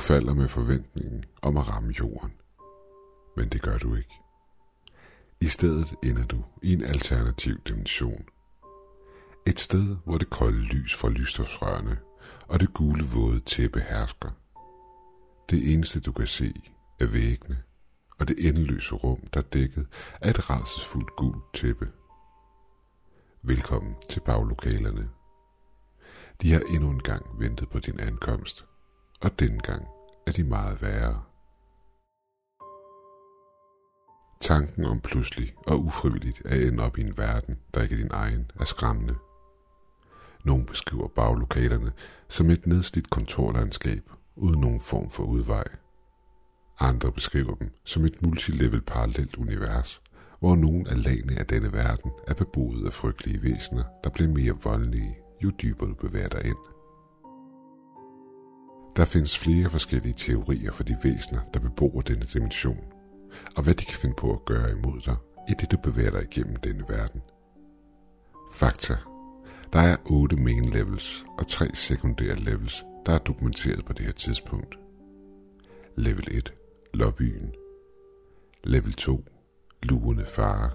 falder med forventningen om at ramme jorden. Men det gør du ikke. I stedet ender du i en alternativ dimension. Et sted, hvor det kolde lys fra lysstofsrørene og det gule våde tæppe hersker. Det eneste du kan se er væggene og det endeløse rum, der er dækket af et rædselsfuldt gult tæppe. Velkommen til baglokalerne. De har endnu en gang ventet på din ankomst, og dengang gang er de meget værre. Tanken om pludselig og ufrivilligt at ende op i en verden, der ikke er din egen, er skræmmende. Nogle beskriver baglokalerne som et nedslidt kontorlandskab uden nogen form for udvej. Andre beskriver dem som et multilevel parallelt univers, hvor nogle af lagene af denne verden er beboet af frygtelige væsener, der bliver mere voldelige, jo dybere du bevæger dig ind. Der findes flere forskellige teorier for de væsener, der bebor denne dimension, og hvad de kan finde på at gøre imod dig, i det du bevæger dig igennem denne verden. Fakta. Der er 8 main levels og 3 sekundære levels, der er dokumenteret på det her tidspunkt. Level 1. Lobbyen. Level 2. Luerne fare.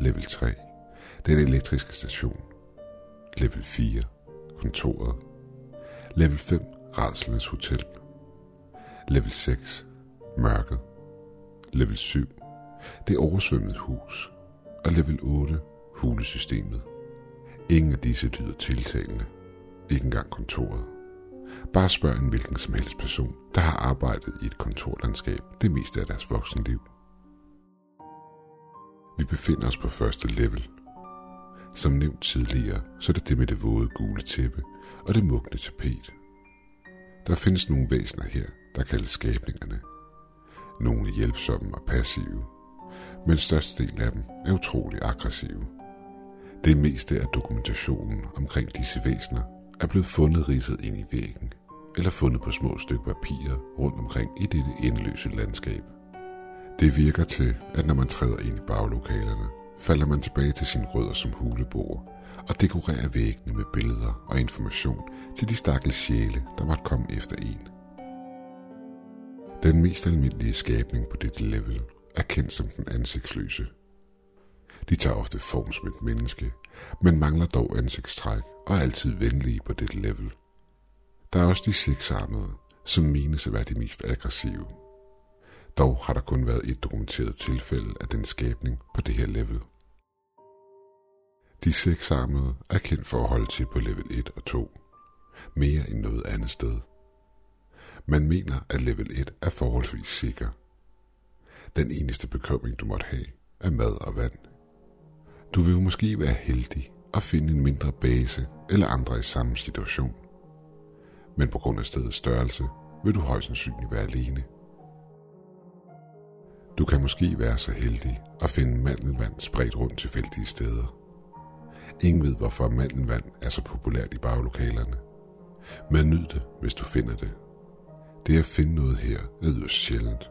Level 3. Den elektriske station. Level 4. Kontoret. Level 5. Radselens Hotel. Level 6. Mørket. Level 7. Det oversvømmede hus. Og level 8. Hulesystemet. Ingen af disse lyder tiltalende. Ikke engang kontoret. Bare spørg en hvilken som helst person, der har arbejdet i et kontorlandskab det meste af deres voksenliv. Vi befinder os på første level. Som nævnt tidligere, så er det det med det våde gule tæppe og det mugne tapet. Der findes nogle væsener her, der kaldes skabningerne. Nogle er hjælpsomme og passive, men størstedelen af dem er utrolig aggressive. Det meste af dokumentationen omkring disse væsener er blevet fundet ridset ind i væggen, eller fundet på små stykker papir rundt omkring i dette endeløse landskab. Det virker til, at når man træder ind i baglokalerne, falder man tilbage til sine rødder som huleboer og dekorere væggene med billeder og information til de stakkels sjæle, der måtte komme efter en. Den mest almindelige skabning på dette level er kendt som den ansigtsløse. De tager ofte form som et menneske, men mangler dog ansigtstræk og er altid venlige på dette level. Der er også de seksarmede, som menes at være de mest aggressive. Dog har der kun været et dokumenteret tilfælde af den skabning på det her level. De seksarmede er kendt for at holde til på level 1 og 2, mere end noget andet sted. Man mener, at level 1 er forholdsvis sikker. Den eneste bekymring, du måtte have, er mad og vand. Du vil måske være heldig og finde en mindre base eller andre i samme situation. Men på grund af stedets størrelse vil du højst sandsynligt være alene. Du kan måske være så heldig at finde mandelvand spredt rundt tilfældige steder. Ingen ved, hvorfor mandelvand er så populært i baglokalerne. Men nyd det, hvis du finder det. Det at finde noget her er yderst sjældent,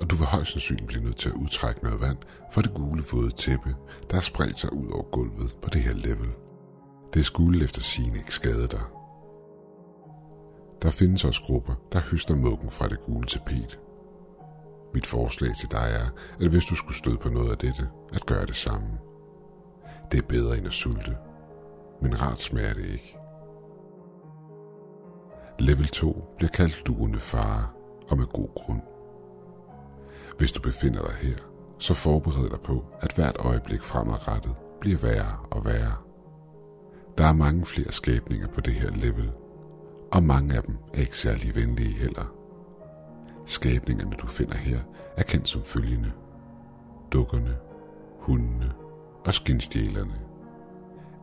og du vil højst sandsynligt blive nødt til at udtrække noget vand fra det gule våde tæppe, der har spredt sig ud over gulvet på det her level. Det skulle efter sigende ikke skade dig. Der findes også grupper, der høster muggen fra det gule tapet. Mit forslag til dig er, at hvis du skulle støde på noget af dette, at gøre det samme. Det er bedre end at sulte, men rart smager det ikke. Level 2 bliver kaldt duende fare, og med god grund. Hvis du befinder dig her, så forbered dig på, at hvert øjeblik fremadrettet bliver værre og værre. Der er mange flere skabninger på det her level, og mange af dem er ikke særlig venlige heller. Skabningerne, du finder her, er kendt som følgende. Dukkerne, hundene og skinstjælerne.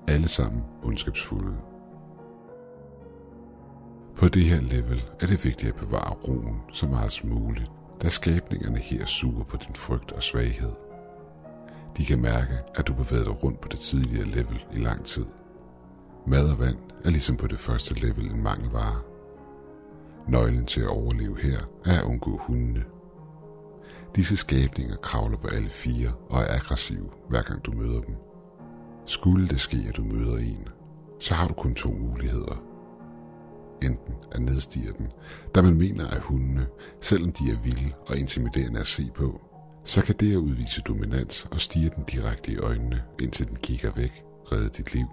Alle sammen ondskabsfulde. På det her level er det vigtigt at bevare roen så meget som muligt, da skabningerne her suger på din frygt og svaghed. De kan mærke, at du bevæger dig rundt på det tidligere level i lang tid. Mad og vand er ligesom på det første level en mangelvare. Nøglen til at overleve her er at undgå hundene. Disse skabninger kravler på alle fire og er aggressive, hver gang du møder dem. Skulle det ske, at du møder en, så har du kun to muligheder. enten at nedstige den, da man mener, at hundene, selvom de er vilde og intimiderende at se på, så kan det at udvise dominans og stige den direkte i øjnene, indtil den kigger væk, redde dit liv.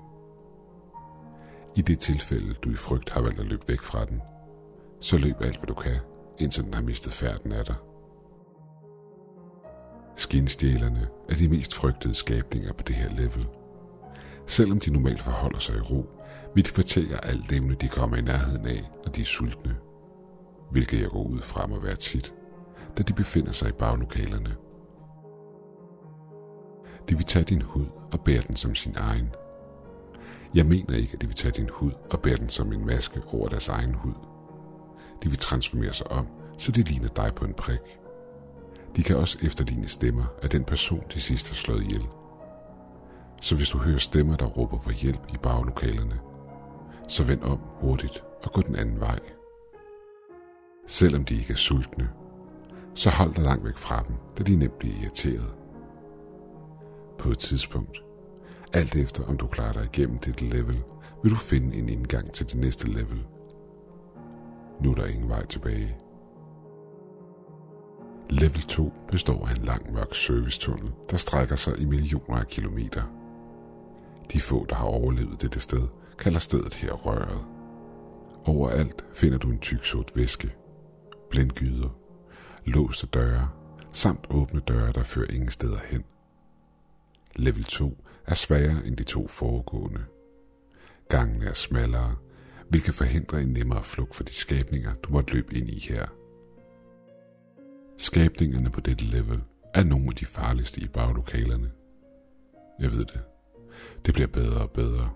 I det tilfælde, du i frygt har valgt at løbe væk fra den, så løb alt, hvad du kan, indtil den har mistet færden af dig. Skinstjælerne er de mest frygtede skabninger på det her level. Selvom de normalt forholder sig i ro, vil de fortælle alt evne, de kommer i nærheden af, når de er sultne. Hvilket jeg går ud fra må være tit, da de befinder sig i baglokalerne. De vil tage din hud og bære den som sin egen. Jeg mener ikke, at de vil tage din hud og bære den som en maske over deres egen hud. De vil transformere sig om, så det ligner dig på en prik. De kan også efterligne stemmer af den person, de sidst har slået ihjel. Så hvis du hører stemmer, der råber på hjælp i baglokalerne, så vend om hurtigt og gå den anden vej. Selvom de ikke er sultne, så hold dig langt væk fra dem, da de nemt bliver irriteret. På et tidspunkt, alt efter om du klarer dig igennem dette level, vil du finde en indgang til det næste level. Nu er der ingen vej tilbage. Level 2 består af en lang mørk servicetunnel, der strækker sig i millioner af kilometer. De få, der har overlevet dette sted, kalder stedet her røret. Overalt finder du en tyk sort væske, blindgyder, låste døre, samt åbne døre, der fører ingen steder hen. Level 2 er sværere end de to foregående. Gangene er smallere, hvilket forhindrer en nemmere flugt for de skabninger, du måtte løbe ind i her. Skabningerne på dette level er nogle af de farligste i baglokalerne. Jeg ved det. Det bliver bedre og bedre.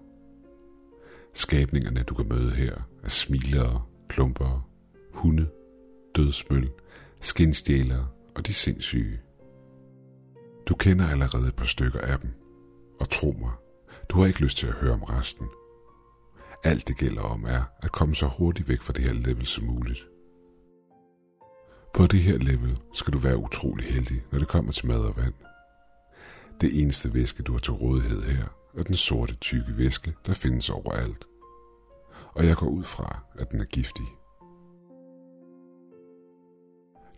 Skabningerne, du kan møde her, er smilere, klumper, hunde, dødsmøl, skinstjælere og de sindssyge. Du kender allerede et par stykker af dem, og tro mig, du har ikke lyst til at høre om resten. Alt det gælder om er at komme så hurtigt væk fra det her level som muligt. På det her level skal du være utrolig heldig, når det kommer til mad og vand. Det eneste væske, du har til rådighed her, er den sorte tykke væske, der findes overalt. Og jeg går ud fra, at den er giftig.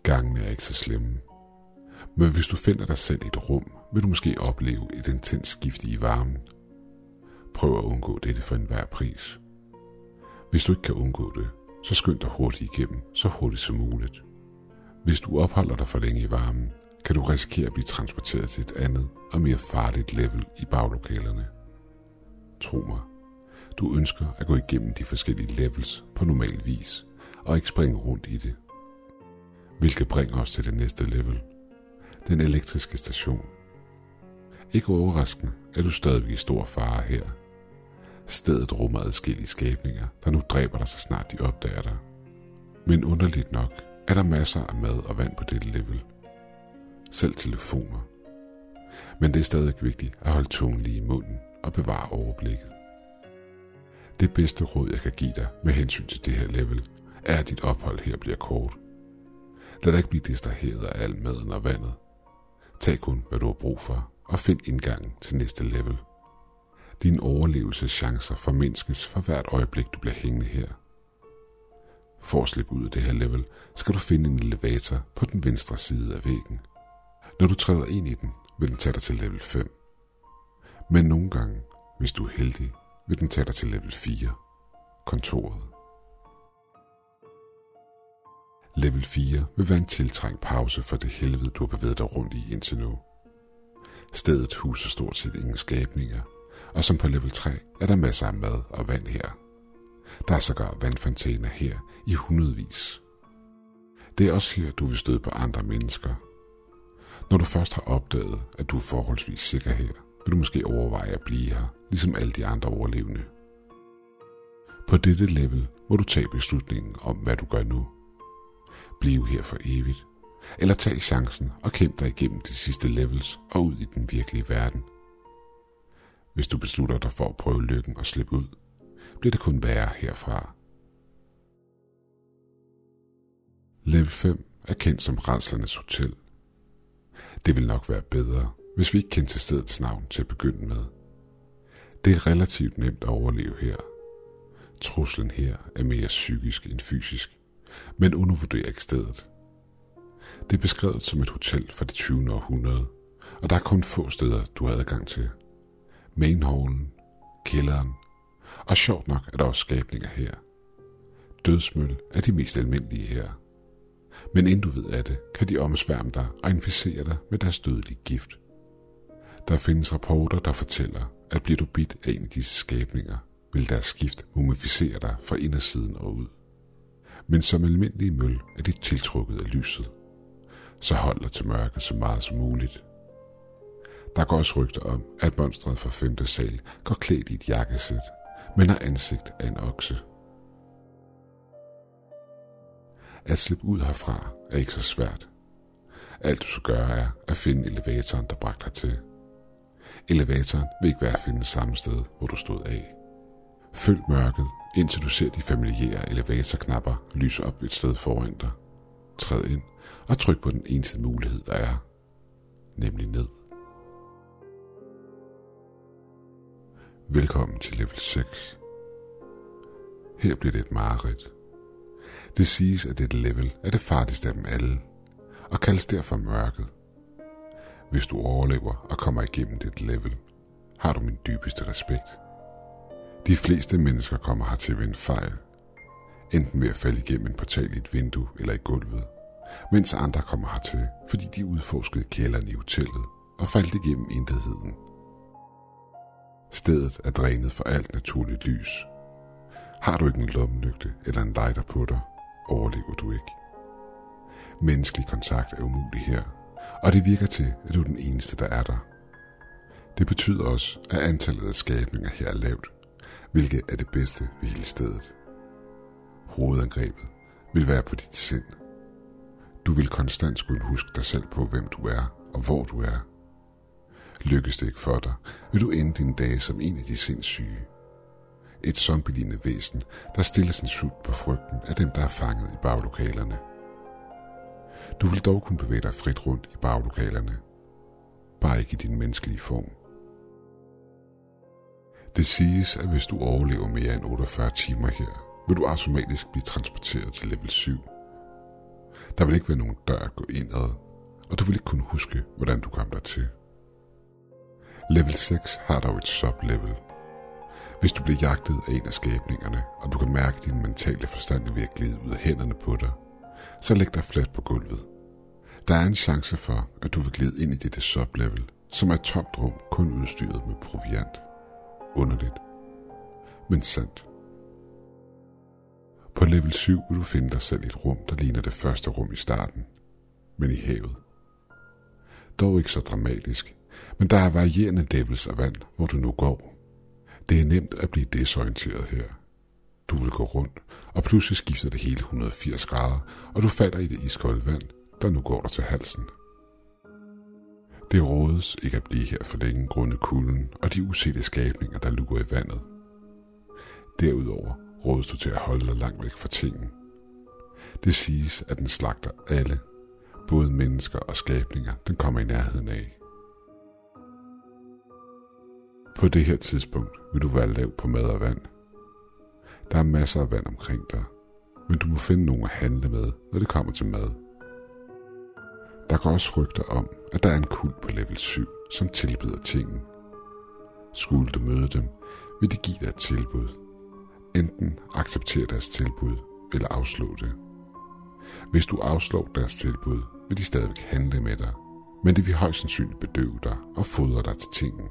Gangene er ikke så slemme. Men hvis du finder dig selv i et rum, vil du måske opleve et intens skift i varmen. Prøv at undgå dette for enhver pris. Hvis du ikke kan undgå det, så skynd dig hurtigt igennem, så hurtigt som muligt. Hvis du opholder dig for længe i varmen, kan du risikere at blive transporteret til et andet og mere farligt level i baglokalerne. Tro mig, du ønsker at gå igennem de forskellige levels på normal vis, og ikke springe rundt i det. Hvilket bringer os til det næste level. Den elektriske station. Ikke overraskende er du stadigvæk i stor fare her. Stedet rummer adskillige skabninger, der nu dræber dig så snart de opdager dig. Men underligt nok er der masser af mad og vand på dette level. Selv telefoner. Men det er stadig vigtigt at holde tungen lige i munden og bevare overblikket. Det bedste råd, jeg kan give dig med hensyn til det her level, er, at dit ophold her bliver kort. Lad dig ikke blive distraheret af al maden og vandet. Tag kun, hvad du har brug for, og find indgangen til næste level. Dine overlevelseschancer formindskes for hvert øjeblik, du bliver hængende her. For at slippe ud af det her level, skal du finde en elevator på den venstre side af væggen. Når du træder ind i den, vil den tage dig til level 5. Men nogle gange, hvis du er heldig, vil den tage dig til level 4, kontoret. Level 4 vil være en tiltrængt pause for det helvede, du har bevæget dig rundt i indtil nu. Stedet huser stort set ingen skabninger, og som på level 3 er der masser af mad og vand her. Der er sågar vandfontæner her i hundredvis. Det er også her, du vil støde på andre mennesker. Når du først har opdaget, at du er forholdsvis sikker her, vil du måske overveje at blive her, ligesom alle de andre overlevende. På dette level må du tage beslutningen om, hvad du gør nu. Bliv her for evigt, eller tag chancen og kæmpe dig igennem de sidste levels og ud i den virkelige verden. Hvis du beslutter dig for at prøve lykken og slippe ud, bliver det kun værre herfra. Level 5 er kendt som Renslernes Hotel. Det vil nok være bedre, hvis vi ikke kendte til stedets navn til at begynde med. Det er relativt nemt at overleve her. truslen her er mere psykisk end fysisk, men undervurderer ikke stedet. Det er beskrevet som et hotel fra det 20. århundrede, og der er kun få steder, du har adgang til. Mainhallen, kælderen, og sjovt nok er der også skabninger her. Dødsmøl er de mest almindelige her. Men inden du ved af det, kan de omsværme dig og inficere dig med deres dødelige gift. Der findes rapporter, der fortæller, at bliver du bidt af en af disse skabninger, vil deres skift mumificere dig fra indersiden og ud. Men som almindelige møl er de tiltrukket af lyset. Så hold dig til mørket så meget som muligt. Der går også rygter om, at monstret fra 5. sal går klædt i et jakkesæt, men har ansigt af en okse. At slippe ud herfra er ikke så svært. Alt du skal gøre er at finde elevatoren, der bragte dig til. Elevatoren vil ikke være at finde samme sted, hvor du stod af. Følg mørket, indtil du ser de familiære elevatorknapper lyse op et sted foran dig. Træd ind og tryk på den eneste mulighed, der er, nemlig ned. Velkommen til level 6. Her bliver det et mareridt. Det siges, at dette level er det farligste af dem alle, og kaldes derfor mørket. Hvis du overlever og kommer igennem det level, har du min dybeste respekt. De fleste mennesker kommer her til ved en fejl. Enten ved at falde igennem en portal i et vindue eller i gulvet, mens andre kommer hertil, fordi de udforskede kælderen i hotellet og faldt igennem intetheden. Stedet er drænet for alt naturligt lys. Har du ikke en lommelygte eller en lighter på dig, overlever du ikke. Menneskelig kontakt er umulig her, og det virker til, at du er den eneste, der er der. Det betyder også, at antallet af skabninger her er lavt, hvilket er det bedste ved hele stedet. Hovedangrebet vil være på dit sind. Du vil konstant skulle huske dig selv på, hvem du er og hvor du er. Lykkes det ikke for dig, vil du ende din dag som en af de sindssyge. Et zombielignende væsen, der stiller sin sult på frygten af dem, der er fanget i baglokalerne. Du vil dog kunne bevæge dig frit rundt i baglokalerne. Bare ikke i din menneskelige form. Det siges, at hvis du overlever mere end 48 timer her, vil du automatisk blive transporteret til level 7. Der vil ikke være nogen dør at gå indad, og du vil ikke kunne huske, hvordan du kom dertil. Level 6 har dog et sublevel. Hvis du bliver jagtet af en af skabningerne, og du kan mærke, at din mentale forstand er ved at glide ud af hænderne på dig, så læg dig fladt på gulvet. Der er en chance for, at du vil glide ind i dette sublevel, som er et tomt rum kun udstyret med proviant. Underligt, men sandt. På level 7 vil du finde dig selv i et rum, der ligner det første rum i starten, men i havet. Dog ikke så dramatisk, men der er varierende levels af vand, hvor du nu går. Det er nemt at blive desorienteret her. Du vil gå rundt, og pludselig skifter det hele 180 grader, og du falder i det iskolde vand, der nu går der til halsen. Det rådes ikke at blive her for længe grundet kulden og de usete skabninger, der lurer i vandet. Derudover rådes du til at holde dig langt væk fra tingen. Det siges, at den slagter alle, både mennesker og skabninger, den kommer i nærheden af. På det her tidspunkt vil du være lav på mad og vand. Der er masser af vand omkring dig, men du må finde nogen at handle med, når det kommer til mad. Der går også rygter om, at der er en kult på level 7, som tilbyder tingen. Skulle du møde dem, vil de give dig et tilbud. Enten acceptere deres tilbud, eller afslå det. Hvis du afslår deres tilbud, vil de stadigvæk handle med dig, men det vil højst sandsynligt bedøve dig og fodre dig til tingen.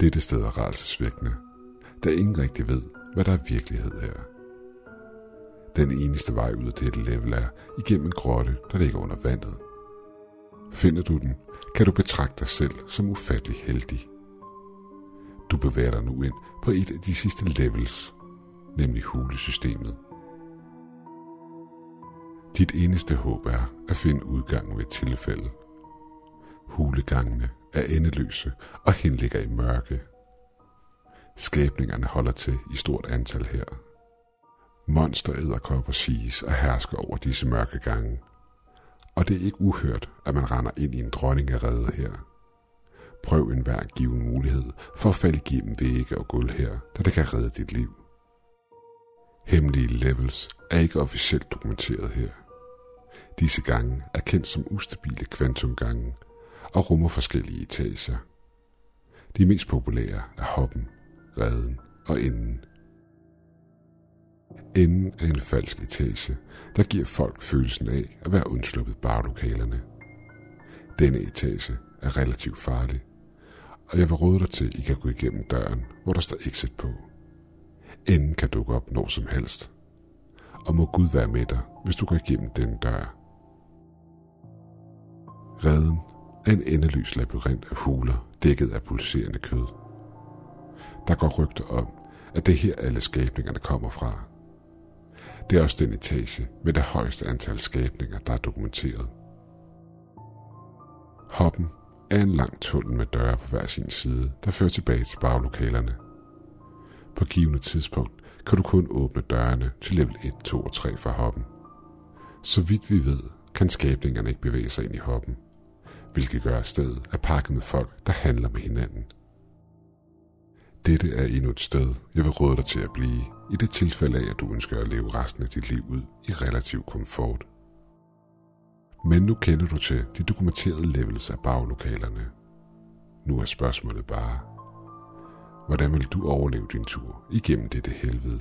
Dette sted er rædselsvækkende, da ingen rigtig ved, hvad der er virkelighed her. Den eneste vej ud af dette level er igennem en grotte, der ligger under vandet. Finder du den, kan du betragte dig selv som ufattelig heldig. Du bevæger dig nu ind på et af de sidste levels, nemlig hulesystemet. Dit eneste håb er at finde udgangen ved et tilfælde. Hulegangene er endeløse og henligger i mørke. Skæbningerne holder til i stort antal her. Monsteræderkopper siges at herske over disse mørke gange. Og det er ikke uhørt, at man render ind i en dronning af redde her. Prøv enhver given mulighed for at falde igennem vægge og gulv her, da det kan redde dit liv. Hemmelige levels er ikke officielt dokumenteret her. Disse gange er kendt som ustabile kvantumgange og rummer forskellige etager. De mest populære er hoppen, redden og enden. Enden er en falsk etage, der giver folk følelsen af at være undsluppet barlokalerne. Denne etage er relativt farlig, og jeg vil råde dig til, at I kan gå igennem døren, hvor der står exit på. Enden kan dukke op når som helst. Og må Gud være med dig, hvis du går igennem den dør. Reden er en endeløs labyrint af huler, dækket af pulserende kød. Der går rygter om, at det er her alle skabningerne kommer fra. Det er også den etage med det højeste antal skabninger, der er dokumenteret. Hoppen er en lang tunnel med døre på hver sin side, der fører tilbage til baglokalerne. På givende tidspunkt kan du kun åbne dørene til level 1, 2 og 3 fra hoppen. Så vidt vi ved, kan skabningerne ikke bevæge sig ind i hoppen, hvilket gør stedet er pakket med folk, der handler med hinanden. Dette er endnu et sted, jeg vil råde dig til at blive, i det tilfælde af, at du ønsker at leve resten af dit liv ud i relativ komfort. Men nu kender du til de dokumenterede levels af baglokalerne. Nu er spørgsmålet bare, hvordan vil du overleve din tur igennem dette helvede?